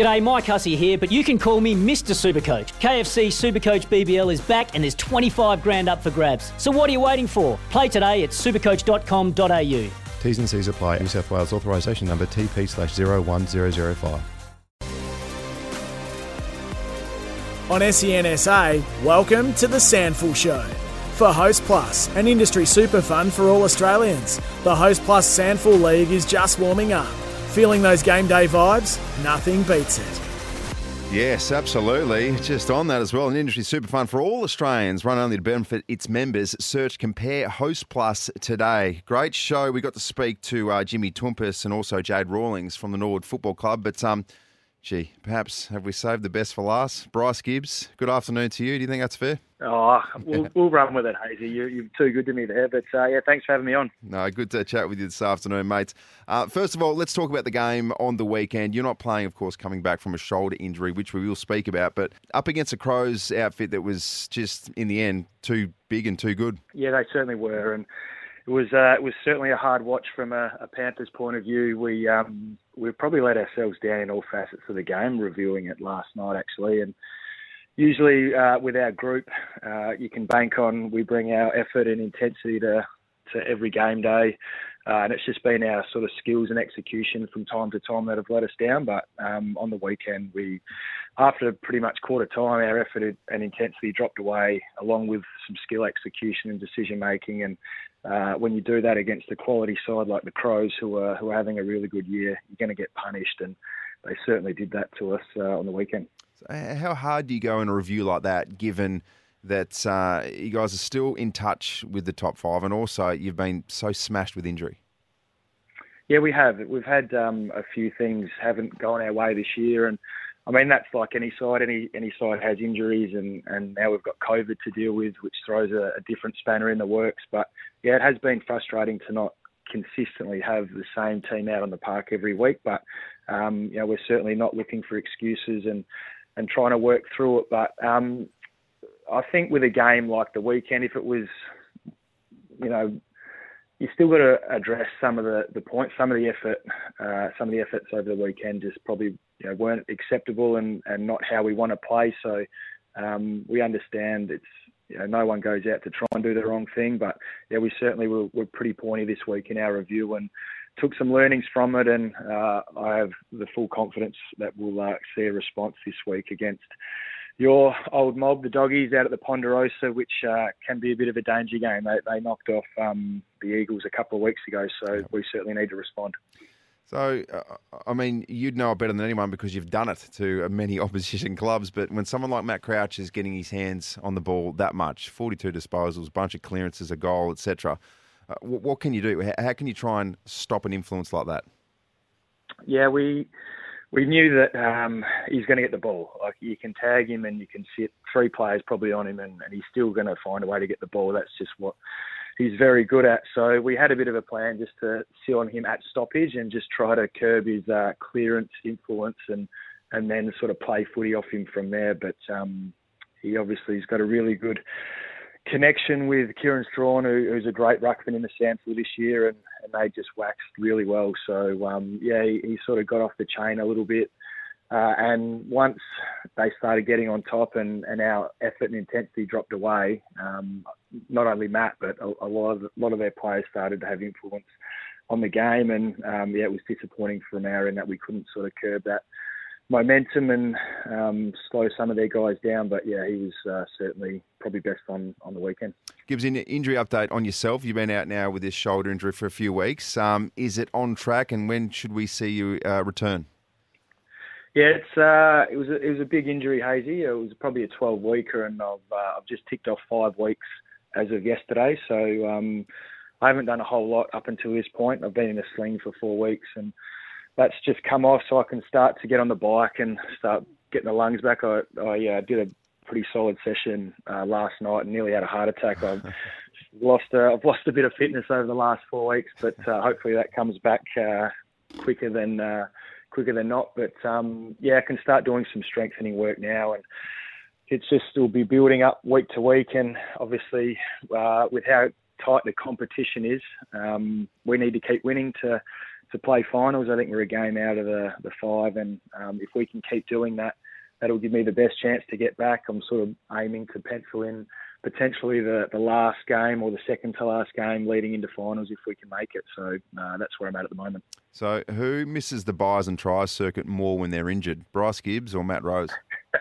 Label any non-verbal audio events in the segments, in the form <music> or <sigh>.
G'day, Mike Hussey here, but you can call me Mr. Supercoach. KFC Supercoach BBL is back and there's 25 grand up for grabs. So what are you waiting for? Play today at supercoach.com.au. T's and C's apply. New South Wales authorisation number TP slash 01005. On SENSA, welcome to the SANFL Show. For Host Plus, an industry super fund for all Australians, the Host Plus SANFL League is just warming up. Feeling those game day vibes? Nothing beats it. Yes, absolutely. Just on that as well, an industry super fund for all Australians, run only to benefit its members. Search Compare Host Plus today. Great show. We got to speak to uh, Jimmy Toumpas and also Jade Rawlings from the Norwood Football Club. But um, gee, perhaps have we saved the best for last? Bryce Gibbs, good afternoon to you. Do you think that's fair? Oh, we'll, we'll run with it, Haysey. You, you're too good to me there. But uh, yeah, thanks for having me on. No, good to chat with you this afternoon, mates. Uh, first of all, let's talk about the game on the weekend. You're not playing, of course, coming back from a shoulder injury, which we will speak about, but up against a Crows outfit that was just, in the end, too big and too good. Yeah, they certainly were. And it was uh, it was certainly a hard watch from a, a Panthers point of view. We um, we probably let ourselves down in all facets of the game, reviewing it last night actually, and usually uh, with our group, uh, you can bank on we bring our effort and intensity to to every game day, uh, and it's just been our sort of skills and execution from time to time that have let us down. But um, on the weekend, we after pretty much quarter time, our effort and intensity dropped away, along with some skill execution and decision making. And uh, when you do that against a quality side like the Crows, who are who are having a really good year, you're going to get punished, and they certainly did that to us uh, on the weekend. How hard do you go in a review like that, given that uh, you guys are still in touch with the top five, and also you've been so smashed with injury? Yeah, we have. We've had um, a few things haven't gone our way this year, and I mean that's like any side. Any any side has injuries, and and now we've got COVID to deal with, which throws a, a different spanner in the works. But yeah, it has been frustrating to not consistently have the same team out on the park every week. But um, you know, we're certainly not looking for excuses, and and trying to work through it. But um, I think with a game like the weekend, if it was, you know, you still got to address some of the, the points, some of the effort, uh, some of the efforts over the weekend just probably you know, weren't acceptable and, and not how we want to play. So um, we understand it's you know no one goes out to try and do the wrong thing, but yeah, we certainly were, were pretty pointy this week in our review and took some learnings from it, and uh, I have the full confidence that we'll uh, see a response this week against your old mob, the doggies, out at the Ponderosa, which uh, can be a bit of a danger game. They, they knocked off um, the Eagles a couple of weeks ago, so we certainly need to respond. So, uh, I mean, you'd know it better than anyone because you've done it to many <laughs> opposition clubs. But when someone like Matt Crouch is getting his hands on the ball that much, 42 disposals, bunch of clearances, a goal, etc., uh, what, what, can you do? How, how, can you try and stop an influence like that? Yeah, we we knew that um, he's going to get the ball. Like you can tag him and you can sit three players probably on him, and, and he's still going to find a way to get the ball. That's just what he's very good at. So we had a bit of a plan just to sit on him at stoppage and just try to curb his uh, clearance influence and and then sort of play footy off him from there. But um, he obviously has got a really good connection with Kieran Strachan, who, who's a great ruckman in the SANFL this year, and, and they just waxed really well. So um, yeah, he, he, sort of got off the chain a little bit. Uh, and once they started getting on top and, and our effort and intensity dropped away, um, not only Matt but a, a, lot of a lot of their players started to have influence on the game, and um, yeah, it was disappointing from our end that we couldn't sort of curb that momentum and um, slow some of their guys down. But yeah, he was uh, certainly probably best on, on the weekend. Gives an injury update on yourself. You've been out now with this shoulder injury for a few weeks. Um, is it on track, and when should we see you uh, return? Yeah, it's uh, it was a, it was a big injury, Haysey. It was probably a 12 weeker, and I've uh, I've just ticked off five weeks as of yesterday. So um, I haven't done a whole lot up until this point. I've been in a sling for four weeks, and that's just come off so I can start to get on the bike and start getting the lungs back. I, I uh, did a pretty solid session uh, last night and nearly had a heart attack. <laughs> I've lost uh, I've lost a bit of fitness over the last four weeks, but uh, hopefully that comes back uh, quicker than uh, quicker than not. But um, yeah, I can start doing some strengthening work now and. It's just will be building up week to week, and obviously, with how tight the competition is, um, we need to keep winning to to play finals. I think we're a game out of the the five, and um, if we can keep doing that, that'll give me the best chance to get back. I'm sort of aiming to pencil in potentially the, the last game or the second to last game leading into finals if we can make it. So uh, that's where I'm at at the moment. So who misses the buys and tries circuit more when they're injured, Bryce Gibbs or Matt Rose? <laughs>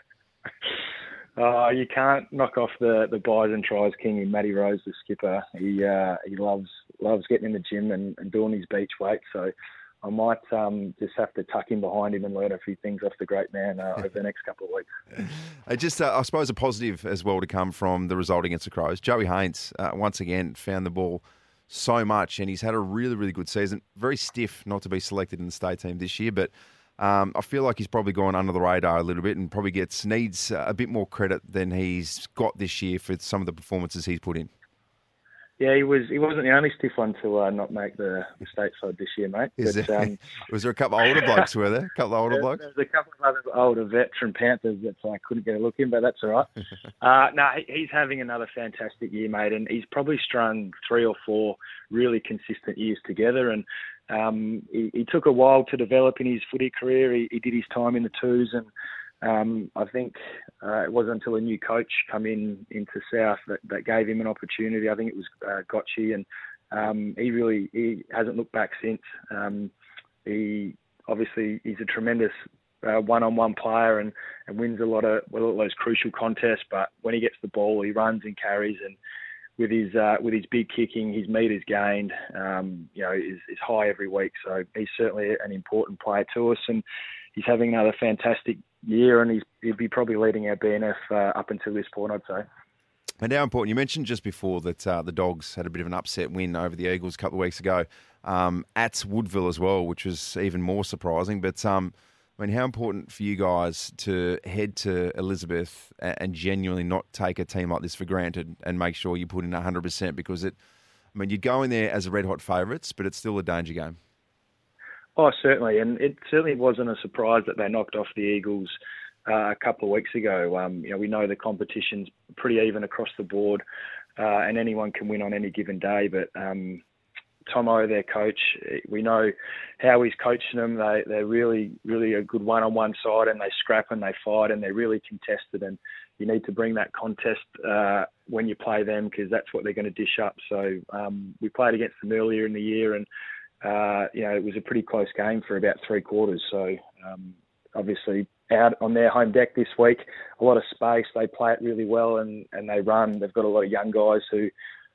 Uh, you can't knock off the the buys tries king in Matty Rose, the skipper. He uh, he loves loves getting in the gym and, and doing his beach weight. So I might um, just have to tuck in behind him and learn a few things off the great man uh, over the next couple of weeks. Uh, just, uh, I suppose, a positive as well to come from the result against the Crows. Joey Haynes, uh, once again, found the ball so much and he's had a really, really good season. Very stiff not to be selected in the state team this year, but um, I feel like he's probably gone under the radar a little bit and probably gets needs a bit more credit than he's got this year for some of the performances he's put in. Yeah, he was. He wasn't the only stiff one to uh, not make the, the state side this year, mate. But, there, um, <laughs> was there a couple of older blokes? Were there a couple of older there, blokes? There's a couple of other older veteran Panthers that I couldn't get a look in, but that's all right. <laughs> uh, no, he's having another fantastic year, mate, and he's probably strung three or four really consistent years together. And um, he, he, took a while to develop in his footy career. He, he did his time in the twos, and um, I think uh, it wasn't until a new coach come in into South that, that gave him an opportunity. I think it was uh, Gotchi, and um, he really he hasn't looked back since. Um, he obviously he's a tremendous uh, one-on-one player and, and wins a lot of well, those crucial contests. But when he gets the ball, he runs and carries and with his uh, with his big kicking, his meters gained, um, you know, is, is high every week. So he's certainly an important player to us, and he's having another fantastic year, and he's he'd be probably leading our BNF uh, up until this point, I'd say. And how important? You mentioned just before that uh, the Dogs had a bit of an upset win over the Eagles a couple of weeks ago um, at Woodville as well, which was even more surprising. But um, I mean, how important for you guys to head to Elizabeth and genuinely not take a team like this for granted and make sure you put in 100% because it, I mean, you'd go in there as a red hot favourites, but it's still a danger game. Oh, certainly. And it certainly wasn't a surprise that they knocked off the Eagles uh, a couple of weeks ago. Um, you know, we know the competition's pretty even across the board uh, and anyone can win on any given day, but um, Tomo, their coach, we know how he's coaching them. They they're really really a good one-on-one side, and they scrap and they fight, and they're really contested. And you need to bring that contest uh, when you play them because that's what they're going to dish up. So um, we played against them earlier in the year, and uh, you know it was a pretty close game for about three quarters. So um, obviously out on their home deck this week, a lot of space. They play it really well, and and they run. They've got a lot of young guys who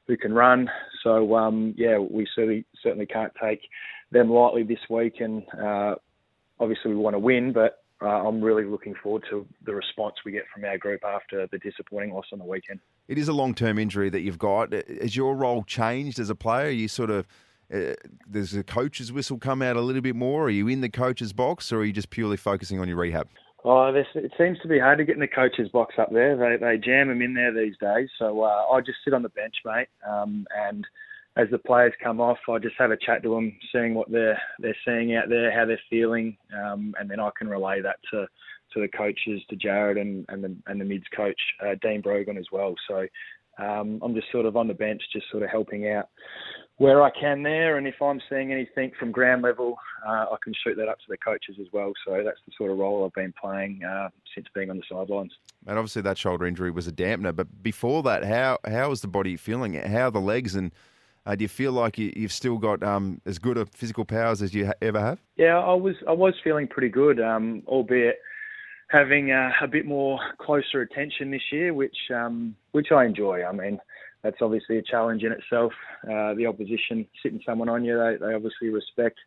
who can run. So um, yeah, we certainly certainly can't take them lightly this week, and uh, obviously we want to win, but. Uh, I'm really looking forward to the response we get from our group after the disappointing loss on the weekend. It is a long-term injury that you've got. Has your role changed as a player? Are you sort of uh, there's a coach's whistle come out a little bit more? Are you in the coach's box, or are you just purely focusing on your rehab? Oh, it seems to be hard to get in the coach's box up there. They they jam them in there these days. So uh, I just sit on the bench, mate, um, and as the players come off, I just have a chat to them, seeing what they're they're seeing out there, how they're feeling, um, and then I can relay that to to the coaches, to Jared and and the and the mids coach uh, Dean Brogan as well. So um, I'm just sort of on the bench, just sort of helping out where I can there. And if I'm seeing anything from ground level, uh, I can shoot that up to the coaches as well. So that's the sort of role I've been playing uh, since being on the sidelines. And obviously that shoulder injury was a dampener. But before that, how how was the body feeling? How are the legs? And uh, do you feel like you, have still got um, as good a physical powers as you ha- ever have? Yeah, I was I was feeling pretty good, um, albeit having a, a, bit more closer attention this year, which um, which I enjoy. I mean, that's obviously a challenge in itself. Uh, the opposition sitting someone on you, they, they obviously respect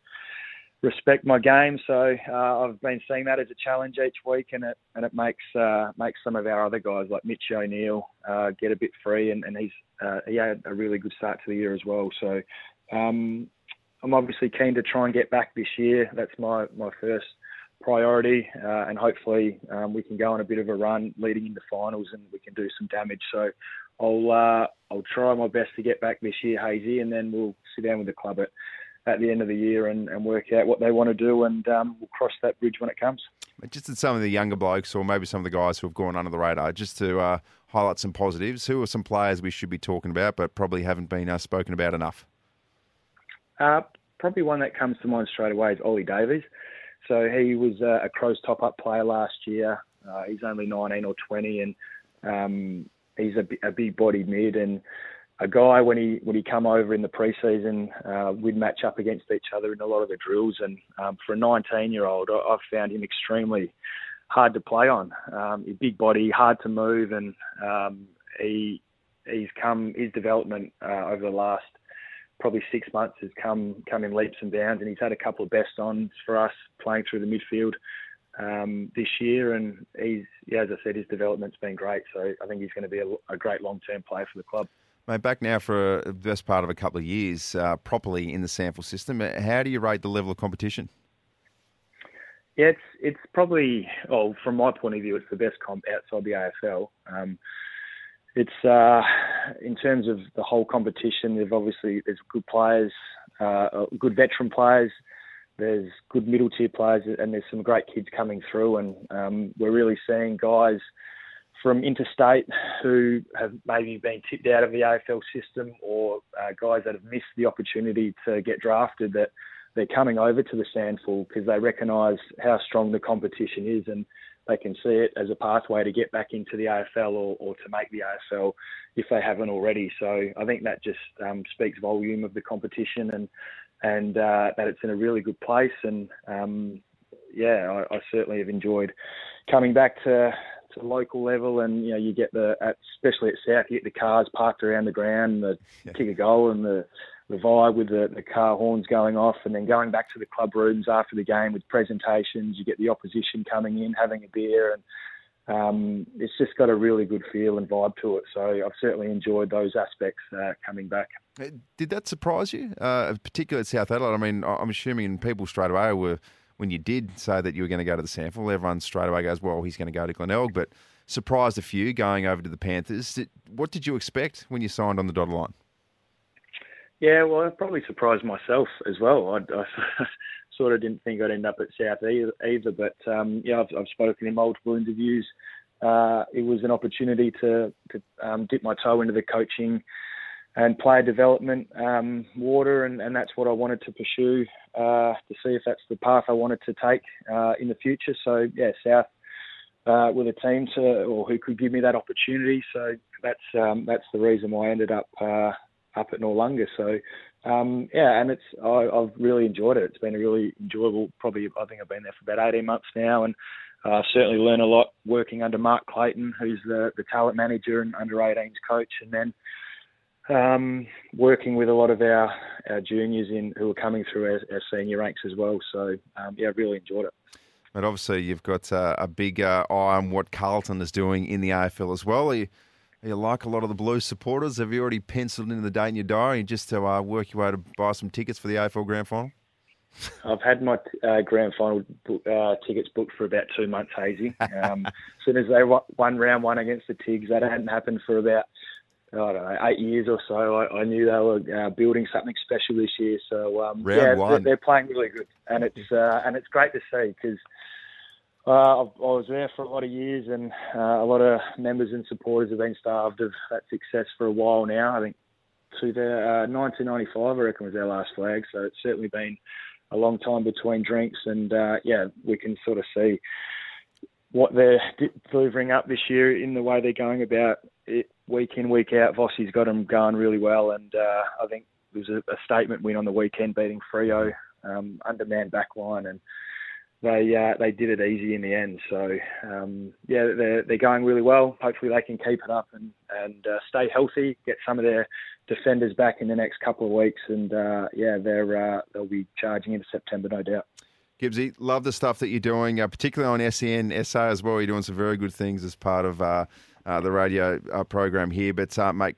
respect my game. So uh, I've been seeing that as a challenge each week, and it and it makes uh, makes some of our other guys like Mitch O'Neill uh, get a bit free, and, and he's uh, he had a really good start to the year as well. So um, I'm obviously keen to try and get back this year. That's my my first priority, uh, and hopefully um, we can go on a bit of a run leading into finals, and we can do some damage. So I'll uh, I'll try my best to get back this year, Haysey, and then we'll sit down with the club at, at the end of the year and, and work out what they want to do, and um, we'll cross that bridge when it comes. Just at some of the younger blokes, or maybe some of the guys who have gone under the radar, just to uh, highlight some positives. Who are some players we should be talking about, but probably haven't been uh, spoken about enough? Uh, probably one that comes to mind straight away is Ollie Davies. So he was a, a Crows top-up player last year. Uh, he's only 19 or 20, and um, he's a, a big body mid and a guy when he when he come over in the preseason, uh, we'd match up against each other in a lot of the drills. And um, for a 19 year old, I've found him extremely hard to play on. Um, big body, hard to move, and um, he he's come his development uh, over the last probably six months has come come in leaps and bounds, and he's had a couple of best ons for us playing through the midfield um, this year, and he's yeah, as I said, his development's been great. So I think he's going to be a, a great long term player for the club. Mate, back now for the best part of a couple of years, uh, properly in the SANFL system. How do you rate the level of competition? Yeah, it's it's probably, well, from my point of view, it's the best comp outside the AFL. Um, it's uh, in terms of the whole competition. They've obviously there's good players, uh, good veteran players. There's good middle tier players, and there's some great kids coming through. And um, we're really seeing guys from interstate who have maybe been tipped out of the AFL system, or uh, guys that have missed the opportunity to get drafted. That they're coming over to the SANFL because they recognise how strong the competition is and they can see it as a pathway to get back into the AFL or, or to make the AFL if they haven't already. So I think that just um, speaks volume of the competition and and uh, that it's in a really good place. And um, yeah, I, I, certainly have enjoyed coming back to to local level, and you know you get the at, especially at South, you get the cars parked around the ground, the yeah. kick a goal, and the the vibe with the, the car horns going off and then going back to the club rooms after the game with presentations. You get the opposition coming in, having a beer, and um, it's just got a really good feel and vibe to it. So I've certainly enjoyed those aspects uh, coming back. Uh, did that surprise you, uh, particularly at South Adelaide? I mean, I'm assuming people straight away were, when you did say that you were going to go to the SANFL, everyone straight away goes, well, he's going to go to Glenelg, but surprised a few going over to the Panthers. What did you expect when you signed on the dotted line? Yeah, well, I probably surprised myself as well. <laughs> I, I sort of didn't think I'd end up at South either, but um, yeah, I've, I've, spoken in multiple interviews. Uh, it was an opportunity to, to um, dip my toe into the coaching and player development um, water, and, and, that's what I wanted to pursue uh, to see if that's the path I wanted to take uh, in the future. So yeah, South uh, with a team to or who could give me that opportunity. So that's um, that's the reason why I ended up uh, up at Noarlunga. So um, yeah, and it's I, have really enjoyed it. It's been a really enjoyable. Probably I think I've been there for about 18 months now, and uh, certainly learn a lot working under Mark Clayton, who's the, the talent manager and under 18s coach, and then um, working with a lot of our, our juniors in who are coming through our, our senior ranks as well. So um, yeah, really enjoyed it. But obviously, you've got uh, a big uh, eye on what Carlton is doing in the AFL as well. Are you, you like a lot of the Blues supporters? Have you already penciled in the date in your diary just to uh, work your way to buy some tickets for the AFL Grand Final? I've had my uh, grand final uh, tickets booked for about two months, Haysey. <laughs> Um, as soon as they won round one against the Tigs, that hadn't happened for about I don't know eight years or so. I, I knew they were uh, building something special this year. So um, yeah, they're, they're, playing really good, and it's uh, and it's great to see because uh, I was there for a lot of years, and uh, a lot of members and supporters have been starved of that success for a while now. I think to the uh, 1995, I reckon, was our last flag. So it's certainly been a long time between drinks, and uh, yeah, we can sort of see what they're delivering up this year in the way they're going about it week in, week out. Vossi's got them going really well, and uh, I think there was a, a, statement win on the weekend beating Freo, um, undermanned backline, and they uh, they did it easy in the end. So um, yeah, they're they're going really well. Hopefully they can keep it up and and uh, stay healthy. Get some of their defenders back in the next couple of weeks, and uh, yeah, they're uh, they'll be charging into September, no doubt. Gibbsy, love the stuff that you're doing, uh, particularly on SEN SA as well. You're doing some very good things as part of. Uh, the radio program here, but mate,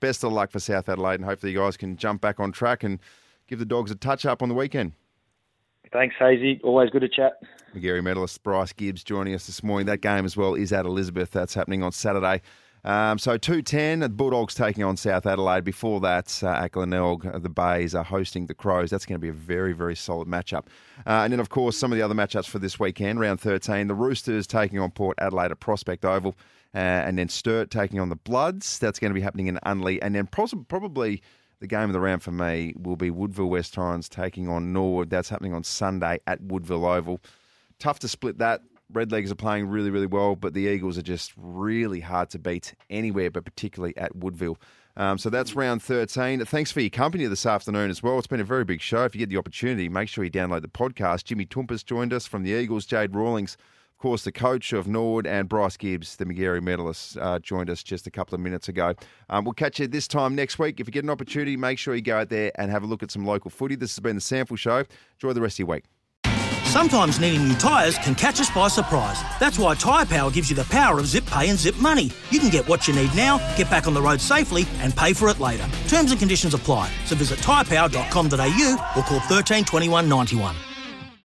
best of luck for South Adelaide, and hopefully you guys can jump back on track and give the dogs a touch up on the weekend. Thanks, Haysey. Always good to chat. Magarey medalist Bryce Gibbs joining us this morning. That game as well is at Elizabeth. That's happening on Saturday. Um, so 210, the Bulldogs taking on South Adelaide. Before that, uh, at Glenelg, uh, the Bays are hosting the Crows. That's going to be a very, very solid matchup. Uh, and then, of course, some of the other matchups for this weekend, round 13, the Roosters taking on Port Adelaide at Prospect Oval. Uh, and then Sturt taking on the Bloods. That's going to be happening in Unley. And then probably the game of the round for me will be Woodville West Torrens taking on Norwood. That's happening on Sunday at Woodville Oval. Tough to split that. Redlegs are playing really, really well, but the Eagles are just really hard to beat anywhere, but particularly at Woodville. Um, so that's round 13. Thanks for your company this afternoon as well. It's been a very big show. If you get the opportunity, make sure you download the podcast. Jimmy Toumpas joined us from the Eagles, Jade Rawlings course, the coach of Nord and Bryce Gibbs, the Magarey medalist, uh, joined us just a couple of minutes ago. Um, we'll catch you this time next week. If you get an opportunity, make sure you go out there and have a look at some local footy. This has been the SANFL Show. Enjoy the rest of your week. Sometimes needing new tyres can catch us by surprise. That's why Tyre Power gives you the power of zip pay and zip money. You can get what you need now, get back on the road safely, and pay for it later. Terms and conditions apply. So visit tyrepower.com.au or call 13 21 91.